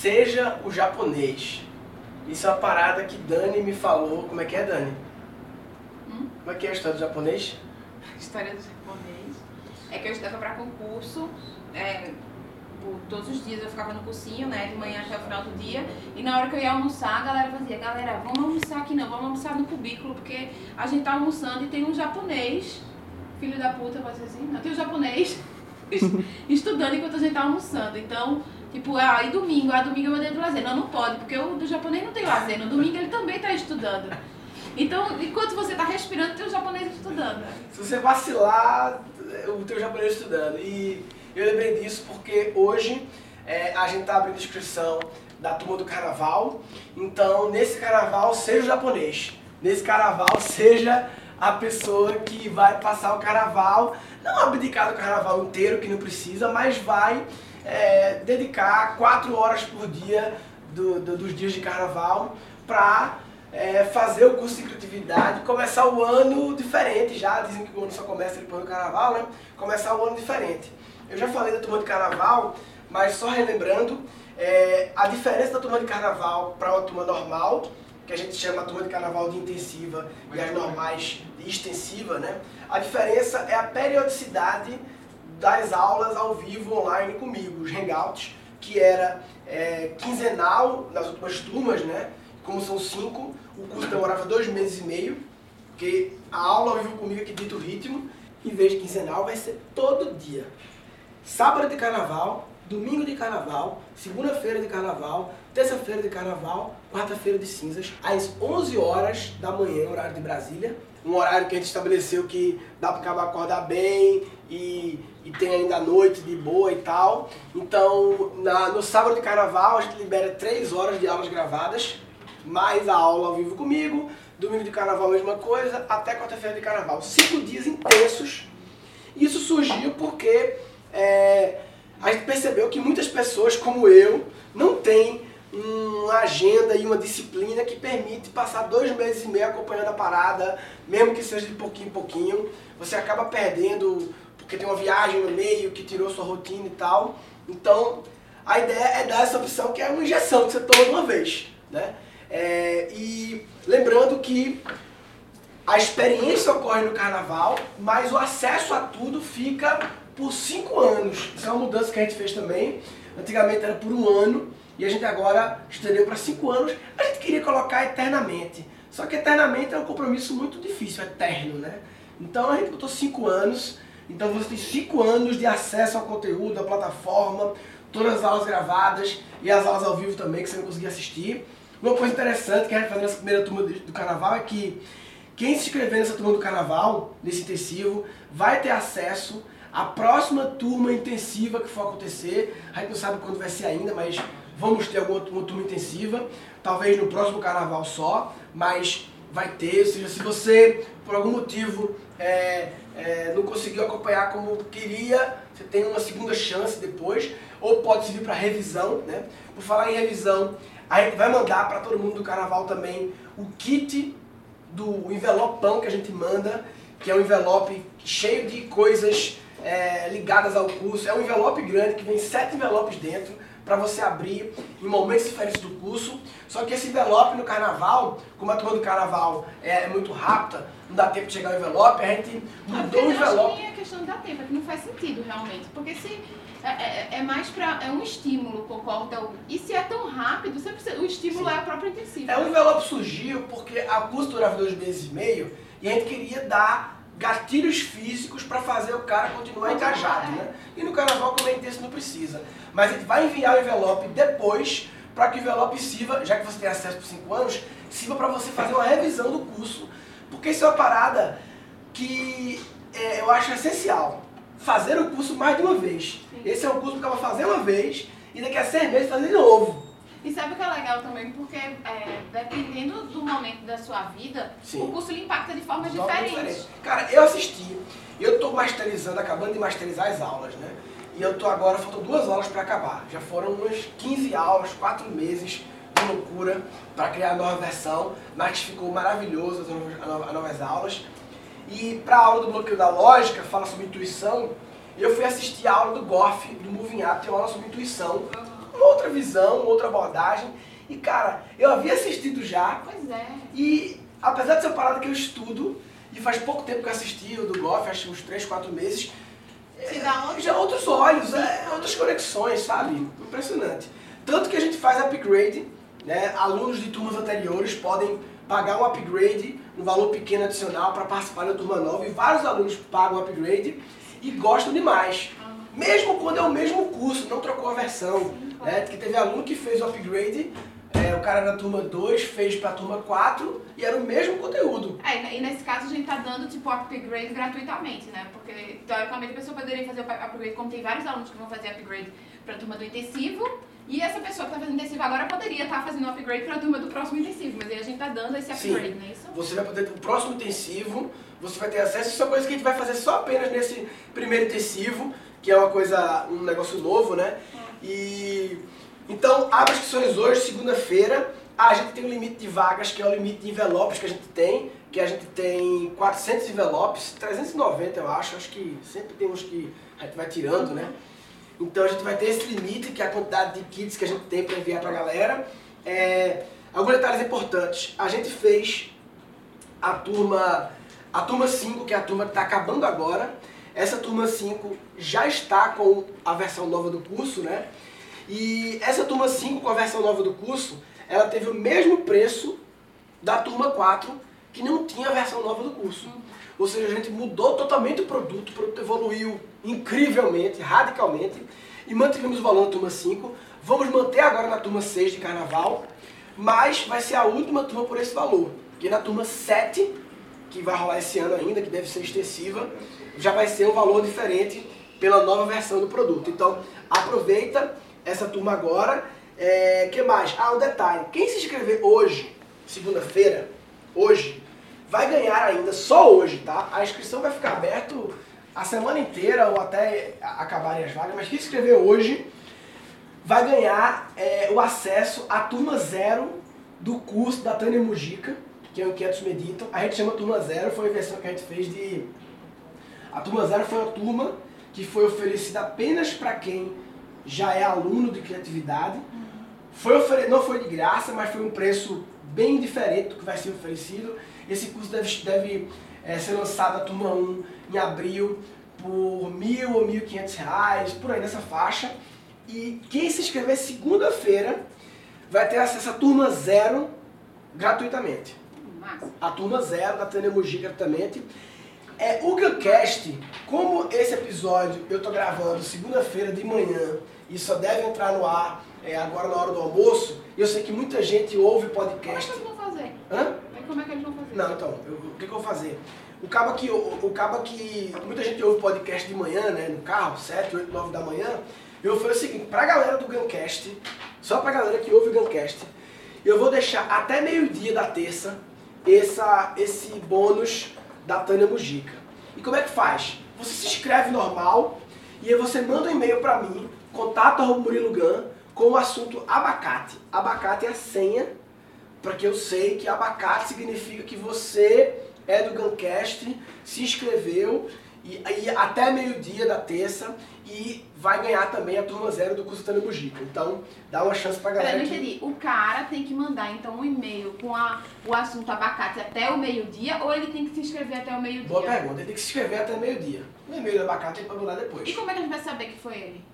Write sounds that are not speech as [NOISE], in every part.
seja o japonês. Isso é uma parada que Dani me falou. Como é que é, Dani? Hum? Como é que é a história do japonês? História do japonês. É que eu estudava para concurso. É, todos os dias eu ficava no cursinho, né? De manhã até o final do dia. E na hora que eu ia almoçar, a galera fazia, galera, vamos almoçar aqui não, vamos almoçar no cubículo, porque a gente tá almoçando e tem um japonês, filho da puta, vai ser assim, não, tem um japonês [LAUGHS] estudando enquanto a gente tá almoçando. Então, tipo, ah, e domingo? Ah, domingo é meu dia de lazer. Não, não pode, porque o do japonês não tem lazer. No domingo ele também tá estudando. Então, enquanto você tá respirando, tem o japonês estudando. Se você vacilar, o teu japonês estudando. E eu lembrei disso porque hoje é, a gente tá abrindo inscrição da turma do carnaval. Então, nesse carnaval, seja o japonês. Nesse carnaval, seja a pessoa que vai passar o carnaval, não abdicar do carnaval inteiro, que não precisa, mas vai é, dedicar quatro horas por dia do, do, dos dias de carnaval para é, fazer o curso de criatividade, começar o ano diferente já, dizem que o ano só começa depois do carnaval, né? Começar o ano diferente. Eu já falei da turma de carnaval, mas só relembrando, é, a diferença da turma de carnaval para uma turma normal, que a gente chama a turma de carnaval de intensiva e as normais de extensiva, né? A diferença é a periodicidade das aulas ao vivo online comigo, os hangouts, que era é, quinzenal nas últimas turmas, né? Como são cinco, o curso demorava dois meses e meio, porque a aula ao vivo comigo é que dita o ritmo, em vez de quinzenal, vai ser todo dia. Sábado de carnaval, domingo de carnaval, segunda-feira de carnaval, terça-feira de carnaval, quarta-feira de cinzas, às 11 horas da manhã, horário de Brasília. Um horário que a gente estabeleceu que dá para acabar acordar bem e, e tem ainda a noite de boa e tal. Então, na, no sábado de carnaval, a gente libera 3 horas de aulas gravadas, mais a aula ao vivo comigo. Domingo de carnaval, mesma coisa, até quarta-feira de carnaval. Cinco dias intensos. Isso surgiu porque é, a gente percebeu que muitas pessoas, como eu, não têm uma agenda e uma disciplina que permite passar dois meses e meio acompanhando a parada, mesmo que seja de pouquinho em pouquinho. Você acaba perdendo porque tem uma viagem no meio que tirou sua rotina e tal. Então, a ideia é dar essa opção que é uma injeção que você toma de uma vez. Né? É, e lembrando que a experiência ocorre no carnaval, mas o acesso a tudo fica por cinco anos. Isso é uma mudança que a gente fez também. Antigamente era por um ano e a gente agora estendeu para cinco anos. A gente queria colocar eternamente. Só que eternamente é um compromisso muito difícil, eterno, né? Então a gente botou cinco anos. Então você tem cinco anos de acesso ao conteúdo, à plataforma, todas as aulas gravadas e as aulas ao vivo também que você não conseguia assistir. Uma coisa interessante que a gente faz nessa primeira turma do carnaval é que quem se inscrever nessa turma do carnaval, nesse intensivo, vai ter acesso a próxima turma intensiva que for acontecer, a gente não sabe quando vai ser ainda, mas vamos ter alguma uma turma intensiva, talvez no próximo carnaval só, mas vai ter, ou seja, se você por algum motivo é, é, não conseguiu acompanhar como queria, você tem uma segunda chance depois, ou pode servir para revisão, né? Por falar em revisão, a gente vai mandar para todo mundo do carnaval também o kit do envelopão que a gente manda, que é um envelope cheio de coisas é, ligadas ao curso. É um envelope grande que vem sete envelopes dentro para você abrir em momentos diferentes do curso. Só que esse envelope no carnaval, como a turma do carnaval é, é muito rápida, não dá tempo de chegar o envelope, a gente mudou o envelope. Que é questão de dar tempo, é que não faz sentido realmente. Porque se é, é, é mais para é um estímulo, concorda? E se é tão rápido, você precisa, o estímulo Sim. é a própria intensiva. É, o envelope surgiu porque a curso durava dois meses e meio e a gente queria dar gatilhos físicos para fazer o cara continuar engajado, né? E no carnaval, como é intenso, não precisa. Mas ele vai enviar o envelope depois para que o envelope sirva, já que você tem acesso por 5 anos, sirva para você fazer uma revisão do curso. Porque isso é uma parada que é, eu acho essencial. Fazer o curso mais de uma vez. Esse é um curso que eu vou fazer uma vez e daqui a seis meses fazer de novo. E sabe o que é legal também? Porque é, dependendo do momento da sua vida, Sim. o curso lhe impacta de formas diferentes. Diferente. Cara, eu assisti, eu estou masterizando, acabando de masterizar as aulas, né? E eu tô agora, faltam duas aulas para acabar. Já foram umas 15 aulas, 4 meses de loucura para criar a nova versão, mas ficou maravilhoso as novas, as novas aulas. E para a aula do bloqueio da lógica, fala sobre intuição, eu fui assistir a aula do Goff, do Moving Up, tem uma aula sobre intuição uma outra visão, uma outra abordagem. E cara, eu havia assistido já. Pois é. E apesar de ser uma parada que eu estudo, e faz pouco tempo que eu assisti o do golfe, acho que uns 3, 4 meses, Se dá outro- já outros olhos, é, outras conexões, sabe? Impressionante. Tanto que a gente faz upgrade, né? Alunos de turmas anteriores podem pagar um upgrade, um valor pequeno adicional para participar da turma nova e vários alunos pagam upgrade e gostam demais. Mesmo quando é o mesmo curso, não trocou a versão. Né? Que teve aluno que fez o upgrade, é, o cara da turma 2 fez para a turma 4 e era o mesmo conteúdo. É, e nesse caso a gente tá dando tipo upgrade gratuitamente, né? Porque teoricamente a pessoa poderia fazer o upgrade, como tem vários alunos que vão fazer upgrade pra turma do intensivo, e essa pessoa que tá fazendo intensivo agora poderia estar fazendo um upgrade pra turma do próximo intensivo, mas aí a gente tá dando esse Sim. upgrade, não é isso? Você vai poder o próximo intensivo, você vai ter acesso, isso é coisa que a gente vai fazer só apenas nesse primeiro intensivo, que é uma coisa, um negócio novo, né? E então abre as inscrições hoje, segunda-feira. Ah, a gente tem um limite de vagas, que é o limite de envelopes que a gente tem, que a gente tem 400 envelopes, 390 eu acho, acho que sempre tem uns que a gente vai tirando, né? Então a gente vai ter esse limite, que é a quantidade de kits que a gente tem para enviar para a galera. É, alguns detalhes importantes. A gente fez a turma, a turma 5, que é a turma que está acabando agora. Essa turma 5 já está com a versão nova do curso, né? E essa turma 5 com a versão nova do curso, ela teve o mesmo preço da turma 4, que não tinha a versão nova do curso. Ou seja, a gente mudou totalmente o produto, o produto evoluiu incrivelmente, radicalmente, e mantivemos o valor na turma 5. Vamos manter agora na turma 6 de carnaval, mas vai ser a última turma por esse valor. Porque na turma 7, que vai rolar esse ano ainda, que deve ser extensiva, já vai ser um valor diferente pela nova versão do produto. Então, aproveita essa turma agora. É, que mais? Ah, um detalhe. Quem se inscrever hoje, segunda-feira, hoje, vai ganhar ainda, só hoje, tá? A inscrição vai ficar aberta a semana inteira ou até acabarem as vagas, mas quem se inscrever hoje vai ganhar é, o acesso à turma zero do curso da Tânia Mujica, que é o Inquietos Meditam. A gente chama turma zero, foi a versão que a gente fez de. A turma zero foi uma turma que foi oferecida apenas para quem já é aluno de criatividade. Foi ofere... Não foi de graça, mas foi um preço bem diferente do que vai ser oferecido. Esse curso deve, deve eh, ser lançado a turma 1 em abril por mil ou mil quinhentos reais, por aí nessa faixa. E quem se inscrever segunda-feira vai ter acesso à turma zero gratuitamente. A turma zero da Tânia Muji gratuitamente. É, o Guncast, como esse episódio eu tô gravando segunda-feira de manhã e só deve entrar no ar é, agora na hora do almoço, eu sei que muita gente ouve Como é que podcast. eles vão fazer? Hã? Como é que eles vão fazer? Não, então, eu- o que, que eu vou fazer? O cabo que, o, o cabo que muita gente ouve podcast de manhã, né, no carro, 7, 8, 9 da manhã, eu vou fazer o seguinte, pra galera do Guncast, só pra galera que ouve o Guncast, eu vou deixar até meio-dia da terça essa, esse bônus da Tânia Mujica. E como é que faz? Você se inscreve normal e aí você manda um e-mail pra mim, contato Gun, com o assunto abacate. Abacate é a senha para que eu sei que abacate significa que você é do Guncast, se inscreveu e, e até meio-dia da terça e vai ganhar também a turma zero do curso Tânia Mujica. Então, dá uma chance pra galera não que... entendi. O cara tem que mandar então um e-mail com a, o assunto abacate até o meio-dia ou ele tem que se inscrever até o meio-dia? Boa pergunta, ele tem que se inscrever até meio-dia. O e-mail do abacate ele pode mandar depois. E como é que a gente vai saber que foi ele?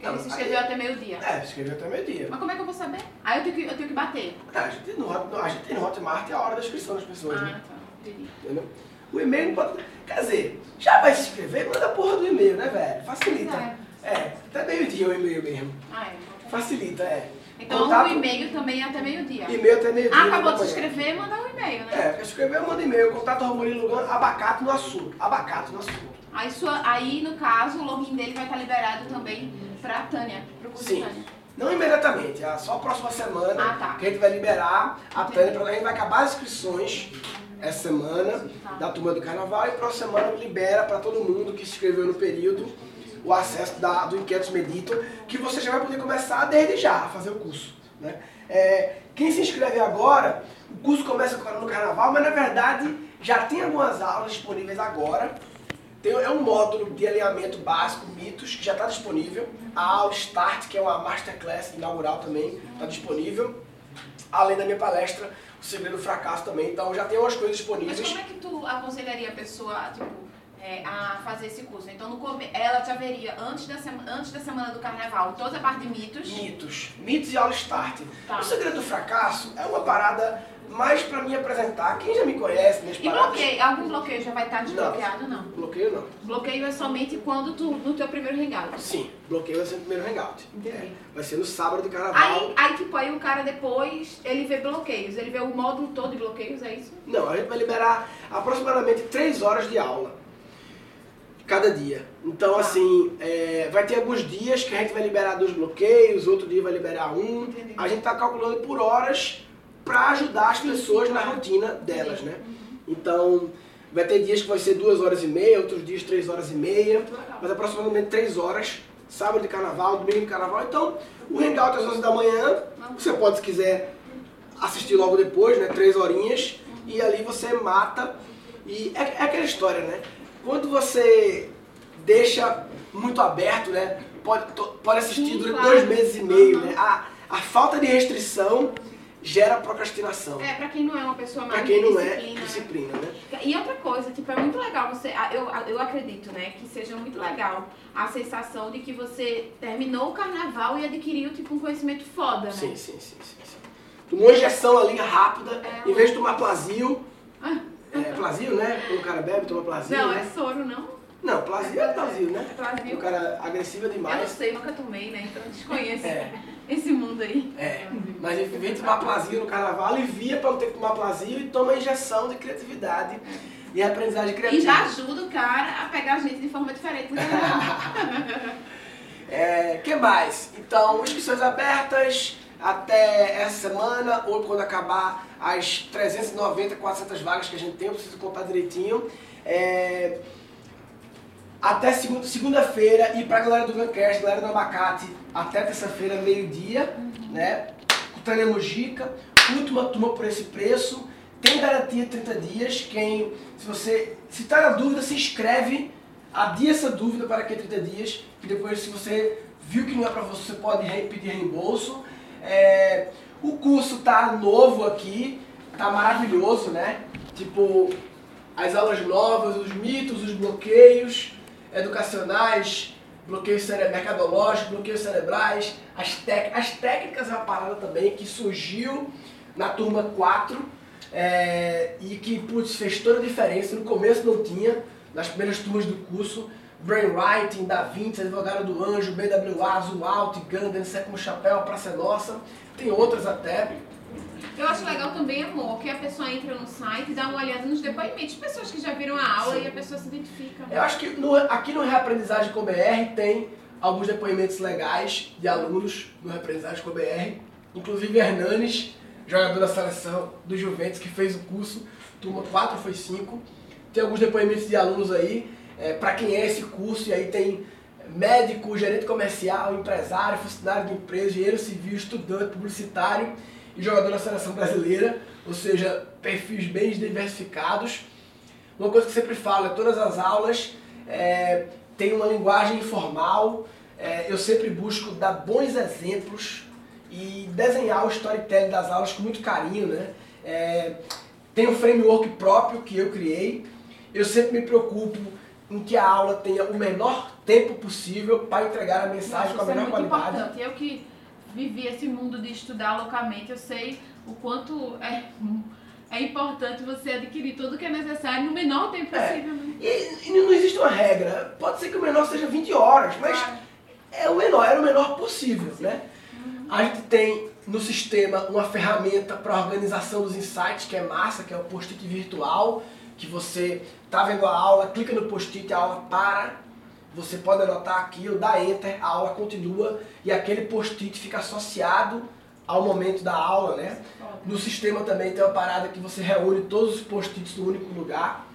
Ele Não, se inscreveu aí- até meio-dia. É, se inscreveu até meio-dia. Mas como é que eu vou saber? Aí eu tenho que, eu tenho que bater. É, a, gente, no, Hot- a gente tem no Hotmart a hora da inscrição das pessoas, né? Ah, tá. Entendi. Entendeu? O e-mail não pode. Quer dizer, já vai se inscrever, manda a porra do e-mail, né, velho? Facilita. É, até meio-dia o e-mail mesmo. Ah, é. Facilita, é. Então Contato- o e-mail também é até meio-dia. E-mail até meio-dia. Ah, acabou de se inscrever, manda um e-mail, né? É, escrever, manda e-mail. Contato Romulino abacate no assunto. Abacate no assunto. Aí, sua, aí, no caso, o login dele vai estar liberado também pra Tânia, pro curso Sim. Tânia. Não imediatamente, é só a próxima semana Ah, tá. que a gente vai liberar a Entendi. Tânia. A gente vai acabar as inscrições essa semana Tá. da turma do carnaval e próxima semana libera para todo mundo que se inscreveu no período o acesso da, do Inquietos Meditam, que você já vai poder começar desde já a fazer o curso. Né? É, quem se inscreve agora, o curso começa agora no carnaval, mas na verdade já tem algumas aulas disponíveis agora Tem, é um módulo de alinhamento básico, mitos, que já está disponível. A aula Start, que é uma masterclass inaugural também, está disponível. Além da minha palestra, O Segredo do Fracasso também. Então já tem umas coisas disponíveis. Mas como é que tu aconselharia a pessoa, tipo, é, a fazer esse curso? Então, no ela já veria antes da, sema... antes da semana do carnaval toda a parte de mitos. Mitos. Mitos e aula Start. Tá. O Segredo do Fracasso é uma parada mais pra me apresentar. Quem já me conhece, minhas E paradas... bloqueio? Algum bloqueio já vai estar desbloqueado? Não. Bloqueio não. Bloqueio é somente quando tu, no teu primeiro hangout. Sim, bloqueio vai ser no primeiro hangout. Entendi. É, vai ser no sábado do carnaval. Aí, aí, tipo, aí o cara depois, ele vê bloqueios. Ele vê o módulo todo de bloqueios, é isso? Não, a gente vai liberar aproximadamente 3 horas de aula cada dia. Então, Tá. assim, é, vai ter alguns dias que a gente vai liberar dois bloqueios, outro dia vai liberar um. Entendi. A gente está calculando por horas para ajudar as pessoas na rotina delas, né? Então, vai ter dias que vai ser duas horas e meia, outros dias três horas e meia, mas aproximadamente três horas, sábado de carnaval, domingo de carnaval. Então, o hangout às 11 da manhã, você pode, se quiser, assistir logo depois, né? Três horinhas, e ali você mata. E é, é aquela história, né? Quando você deixa muito aberto, né? Pode, pode assistir Sim, durante claro. dois meses e meio, né? A, a falta de restrição gera procrastinação. É, pra quem não é uma pessoa mais Pra quem não é, disciplina, né? E outra coisa, tipo, é muito legal você. Eu, eu acredito, né, que seja muito legal a sensação de que você terminou o carnaval e adquiriu, tipo, um conhecimento foda, né? Sim, sim, sim, sim. sim. Tomou uma injeção ali rápida, É. em vez de tomar plazio, Ah, é, plazio, né? Quando o cara bebe, toma plazio, Não, né? é soro, não? Não, plazio é plazio, né? É plazio. O cara agressivo Eu não demais. sei, nunca tomei, né? Então desconheço É. esse mundo aí. É, mas em vez de tomar plazio no carnaval, alivia pra não ter que tomar plazio e toma injeção de criatividade e aprendizagem criativa. E já ajuda o cara a pegar a gente de forma diferente carnaval. [LAUGHS] É, que mais? Então, inscrições abertas até essa semana ou quando acabar as 390, 400 vagas que a gente tem, eu preciso contar direitinho. É, até segunda- segunda-feira e pra galera do Guncast, galera do Abacate, até terça-feira, meio-dia, né? Tânia Mojica, última turma por esse preço, tem garantia de 30 dias. Quem, se você se tá na dúvida, se inscreve, adia essa dúvida para que 30 dias, que depois se você viu que não é para você, você pode pedir reembolso. É, o curso tá novo aqui, tá maravilhoso, né? Tipo, as aulas novas, os mitos, os bloqueios educacionais, bloqueios mercadológicos, bloqueios cerebrais, as, as técnicas uma parada também que surgiu na turma 4 é, e que putz, fez toda a diferença. No começo não tinha, nas primeiras turmas do curso. Brainwriting, Da Vinci, Advogado do Anjo, BWA, Zoalt, Gundam, Século Chapéu, Praça é Nossa. Tem outras até. Eu acho legal também, amor, que a pessoa entra no site e dá uma olhada nos depoimentos de pessoas que já viram a aula Sim. e a pessoa se identifica. Eu acho que no- aqui no Reaprendizagem com BR tem alguns depoimentos legais de alunos do Reaprendizagem com BR. Inclusive Hernanes, jogador da seleção do Juventus, que fez o curso, turma 4 foi 5. Tem alguns depoimentos de alunos aí, é, para quem é esse curso, e aí tem médico, gerente comercial, empresário, funcionário de empresa, engenheiro civil, estudante, publicitário e jogador da seleção brasileira, ou seja, perfis bem diversificados. Uma coisa que eu sempre falo é todas as aulas é, uma linguagem informal. é, eu sempre busco dar bons exemplos e desenhar o storytelling das aulas com muito carinho, né? É, tem um framework próprio que eu criei. Eu sempre me preocupo em que a aula tenha o menor tempo possível para entregar a mensagem com a é menor muito qualidade. importante. Eu que vivi esse mundo de estudar loucamente, eu sei o quanto é, é importante você adquirir tudo que é necessário no menor tempo É. possível. né? E, e não existe uma regra. Pode ser que o menor seja 20 horas, mas Claro. é o menor, era o menor possível, né? A gente tem no sistema uma ferramenta para organização dos insights, que é massa, que é o post-it virtual, que você tá vendo a aula, clica no post-it, a aula para, você pode anotar aquilo, dá enter, a aula continua e aquele post-it fica associado ao momento da aula, né? No sistema também tem uma parada que você reúne todos os post-its no único lugar.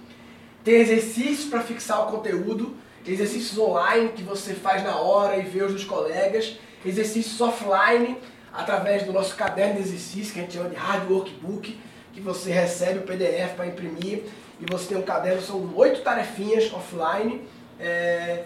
Tem exercícios para fixar o conteúdo, exercícios online que você faz na hora e vê os dos colegas, exercícios offline através do nosso caderno de exercício, que a gente chama de hard workbook, que você recebe o PDF para imprimir e você tem um caderno, são oito tarefinhas offline. É,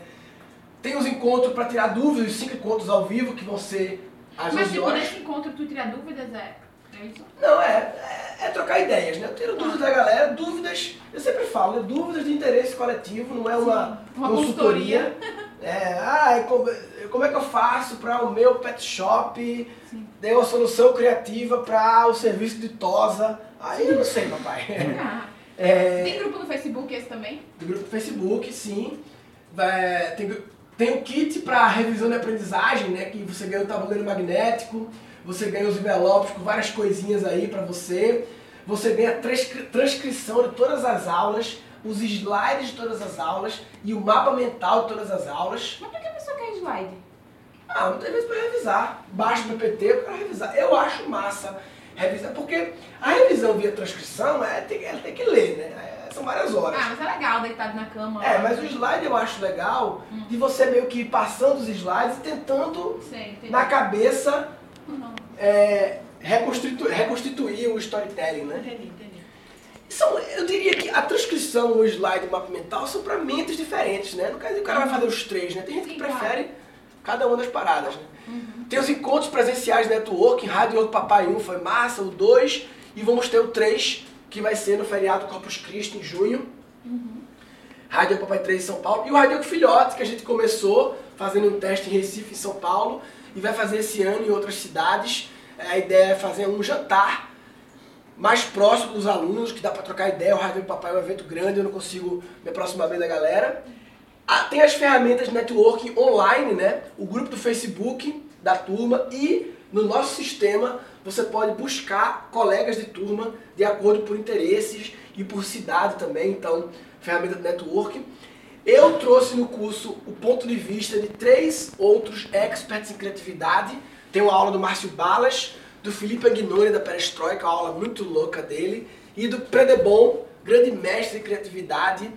tem os encontros para tirar dúvidas, os cinco encontros ao vivo que vão ser às Mas 11 tipo, horas. nesse encontro tu tira dúvidas, é, é isso? Não, é, é, é trocar ideias, né? Eu tiro dúvidas da galera, dúvidas, eu sempre falo, né? dúvidas de interesse coletivo, não é uma, Uma consultoria. É, ah, e como, como é que eu faço para o meu pet shop Sim. ter uma solução criativa para o serviço de tosa? Aí eu não sei, papai. Ah. É, Tem grupo no Facebook esse também? do grupo do Facebook, sim. Vai- tem, tem o kit para revisão de aprendizagem, né? Que você ganha o tabuleiro magnético, você ganha os envelopes com várias coisinhas aí para você. Você ganha transcri- transcrição de todas as aulas, os slides de todas as aulas e o mapa mental de todas as aulas. Mas por que a pessoa quer slide? Ah, muitas vezes para revisar. Baixa o PPT para revisar. Eu acho massa revisar, porque a revisão via transcrição é, tem, ela tem que ler, né? É, são várias horas. Ah, mas é legal deitado na cama. É, mas o slide eu acho legal de você meio que ir passando os slides e tentando Sei, na cabeça é, reconstitu- reconstituir o storytelling, né? entendi, entendi. São, eu diria que a transcrição, o slide e o mapa mental são para mentes diferentes, né? No caso, o cara vai fazer os três, né? Tem gente que Sim, prefere cada uma das paradas, né? Uhum. Tem os encontros presenciais networking, Rádio Outro Papai 1 foi massa, o 2, e vamos ter o 3, que vai ser no feriado Corpus Christi, em junho. Rádio Papai 3 em São Paulo. E o Rádio Filhote, que a gente começou fazendo um teste em Recife, em São Paulo, e vai fazer esse ano em outras cidades. É, A ideia é fazer um jantar mais próximo dos alunos, que dá para trocar ideia. O Rádio Papai é um evento grande, eu não consigo me aproximar bem da galera. Ah, tem as ferramentas de networking online, né? O grupo do Facebook da turma e no nosso sistema você pode buscar colegas de turma de acordo por interesses e por cidade também, então ferramenta de networking. Eu trouxe no curso o ponto de vista de três outros experts em criatividade. Tem uma aula do Márcio Balas, do Felipe Aguinoni da Perestroika, uma aula muito louca dele, e do Predebon, grande mestre em criatividade,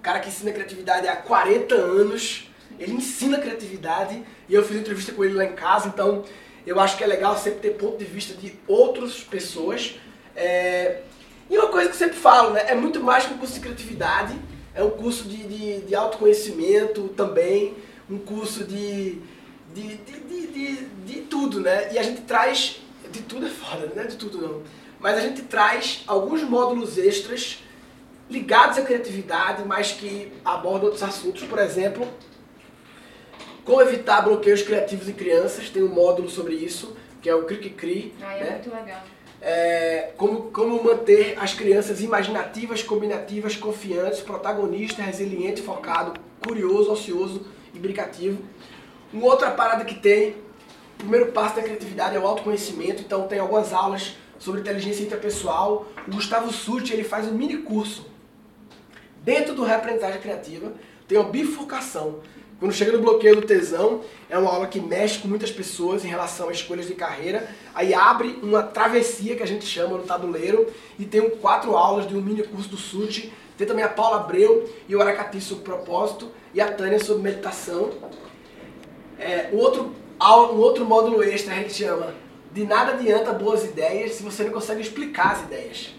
cara que ensina criatividade há 40 anos. Ele ensina criatividade e eu fiz entrevista com ele lá em casa, então eu acho que é legal sempre ter ponto de vista de outras pessoas. É, E uma coisa que eu sempre falo, né? É muito mais que um curso de criatividade, é um curso de, de, de autoconhecimento também, um curso de, de, de, de, de, de tudo, né? E a gente traz. De tudo é foda, não é de tudo não. Mas a gente traz alguns módulos extras ligados à criatividade, mas que abordam outros assuntos. Por exemplo, como evitar bloqueios criativos em crianças, tem um módulo sobre isso, que é o Cri Cri, Ah, é né? muito legal. É, como, como manter as crianças imaginativas, combinativas, confiantes, protagonistas, resiliente, focado, curioso, ocioso e brincativo. Uma outra parada que tem, o primeiro passo da criatividade é o autoconhecimento, então tem algumas aulas sobre inteligência interpessoal. O Gustavo Sutti, ele faz um mini curso dentro do reaprendizagem criativa, tem uma bifurcação. Quando chega no bloqueio do tesão, é uma aula que mexe com muitas pessoas em relação a escolhas de carreira. Aí abre uma travessia que a gente chama no tabuleiro e tem quatro aulas de um mini curso do SUT. Tem também a Paula Abreu e o Aracati sobre propósito e a Tânia sobre meditação. É, um, outro, um outro módulo extra a gente chama De nada adianta boas ideias se você não consegue explicar as ideias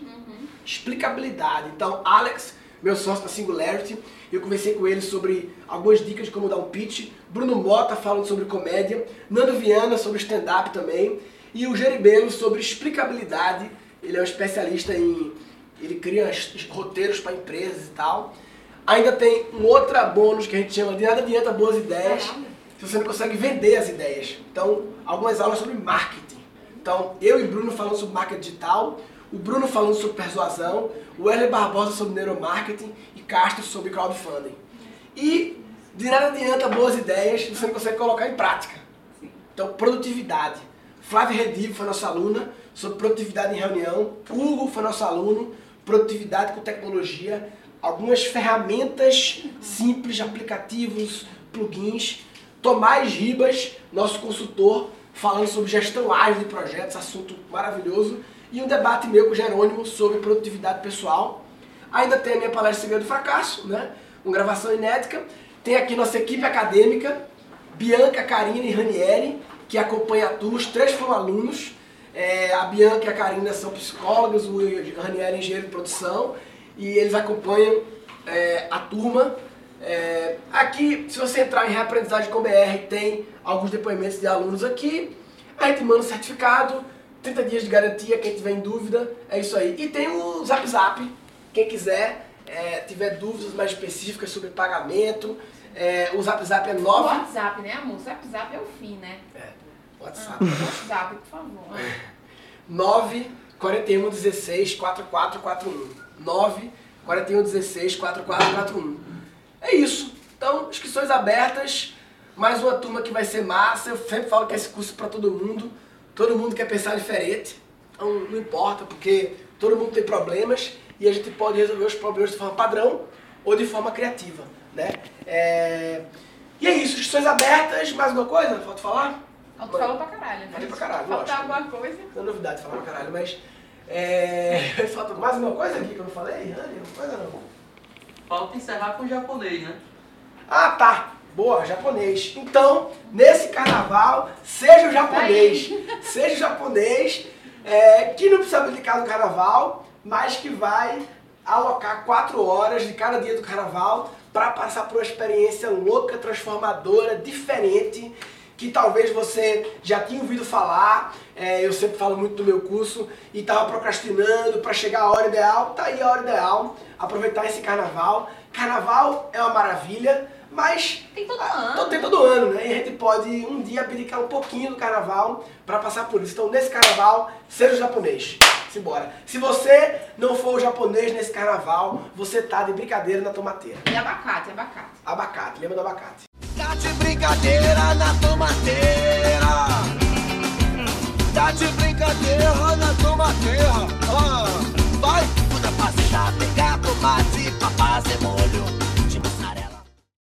explicabilidade. Então, Alex, meu sócio da Singularity, eu conversei com ele sobre algumas dicas de como dar um pitch. Bruno Mota falando sobre comédia. Nando Viana sobre stand-up também. E o Geribelo sobre explicabilidade. Ele é um especialista em. Ele cria roteiros para empresas e tal. Ainda tem um outro bônus que a gente chama de nada adianta boas ideias se você não consegue vender as ideias. Então, algumas aulas sobre marketing. Então, eu e Bruno falando sobre marketing digital, o Bruno falando sobre persuasão, o Wesley Barbosa sobre neuromarketing e Castro sobre crowdfunding. E de nada adianta boas ideias se você não consegue colocar em prática. Então, produtividade. Flávia Redivo foi nossa aluna sobre produtividade em reunião. Hugo foi nosso aluno, produtividade com tecnologia. Algumas ferramentas simples, aplicativos, plugins. Tomás Ribas, nosso consultor, falando sobre gestão ágil de projetos, assunto maravilhoso. E um debate meu com o Jerônimo sobre produtividade pessoal. Ainda tem a minha palestra Segredo do Fracasso, né? Uma gravação inédita. Tem aqui nossa equipe acadêmica, Bianca, Karina e Ranieri, que acompanha a turma. Os três foram alunos. É, a Bianca e a Karina são psicólogas, o Raniel é engenheiro de produção e eles acompanham é, a turma. É, aqui, se você entrar em Reaprendizagem com BR, tem alguns depoimentos de alunos aqui. A gente manda o certificado, 30 dias de garantia, quem tiver em dúvida, é isso aí. E tem o Zap Zap, quem quiser, é, tiver dúvidas mais específicas sobre pagamento, é, o Zap Zap é 9... O WhatsApp, né amor? O Zap Zap é o fim, né? É, WhatsApp. Ah, WhatsApp, por favor. 9 41 16 4441. 9 41 16 4441. É isso. Então, inscrições abertas. Mais uma turma que vai ser massa. Eu sempre falo que esse curso é para todo mundo. Todo mundo quer pensar diferente. Então, não importa, porque todo mundo tem problemas e a gente pode resolver os problemas de forma padrão ou de forma criativa, né? É... E é isso, inscrições abertas. Mais alguma coisa? Falta falar? Tu falou pra caralho, né? Falei pra caralho, Falta lógico. alguma coisa? Não é novidade falar pra caralho, mas. É... [LAUGHS] Falta mais uma coisa aqui que eu não falei, Anny? Uma coisa não. Falta encerrar com o japonês, né? Ah, tá. Boa, japonês. Então, nesse carnaval, seja o japonês. [LAUGHS] Seja o japonês é, que não precisa abdicar do carnaval, mas que vai alocar quatro horas de cada dia do carnaval para passar por uma experiência louca, transformadora, diferente, que talvez você já tinha ouvido falar. É, eu sempre falo muito do meu curso e estava procrastinando para chegar a hora ideal. Tá aí a hora ideal. Aproveitar esse carnaval. Carnaval é uma maravilha, mas Tem todo ah, ano. Então tem todo ano, né? E a gente pode um dia abdicar um pouquinho do carnaval para passar por isso. Então nesse carnaval, seja o japonês. Simbora. Se você não for o japonês nesse carnaval, você tá de brincadeira na tomateira. E abacate, abacate. Abacate, lembra do abacate? Tá de brincadeira na tomateira. Tá de brincadeira na tomateira. Ah, vai, toda fazenda pegar tomate pra fazer molho.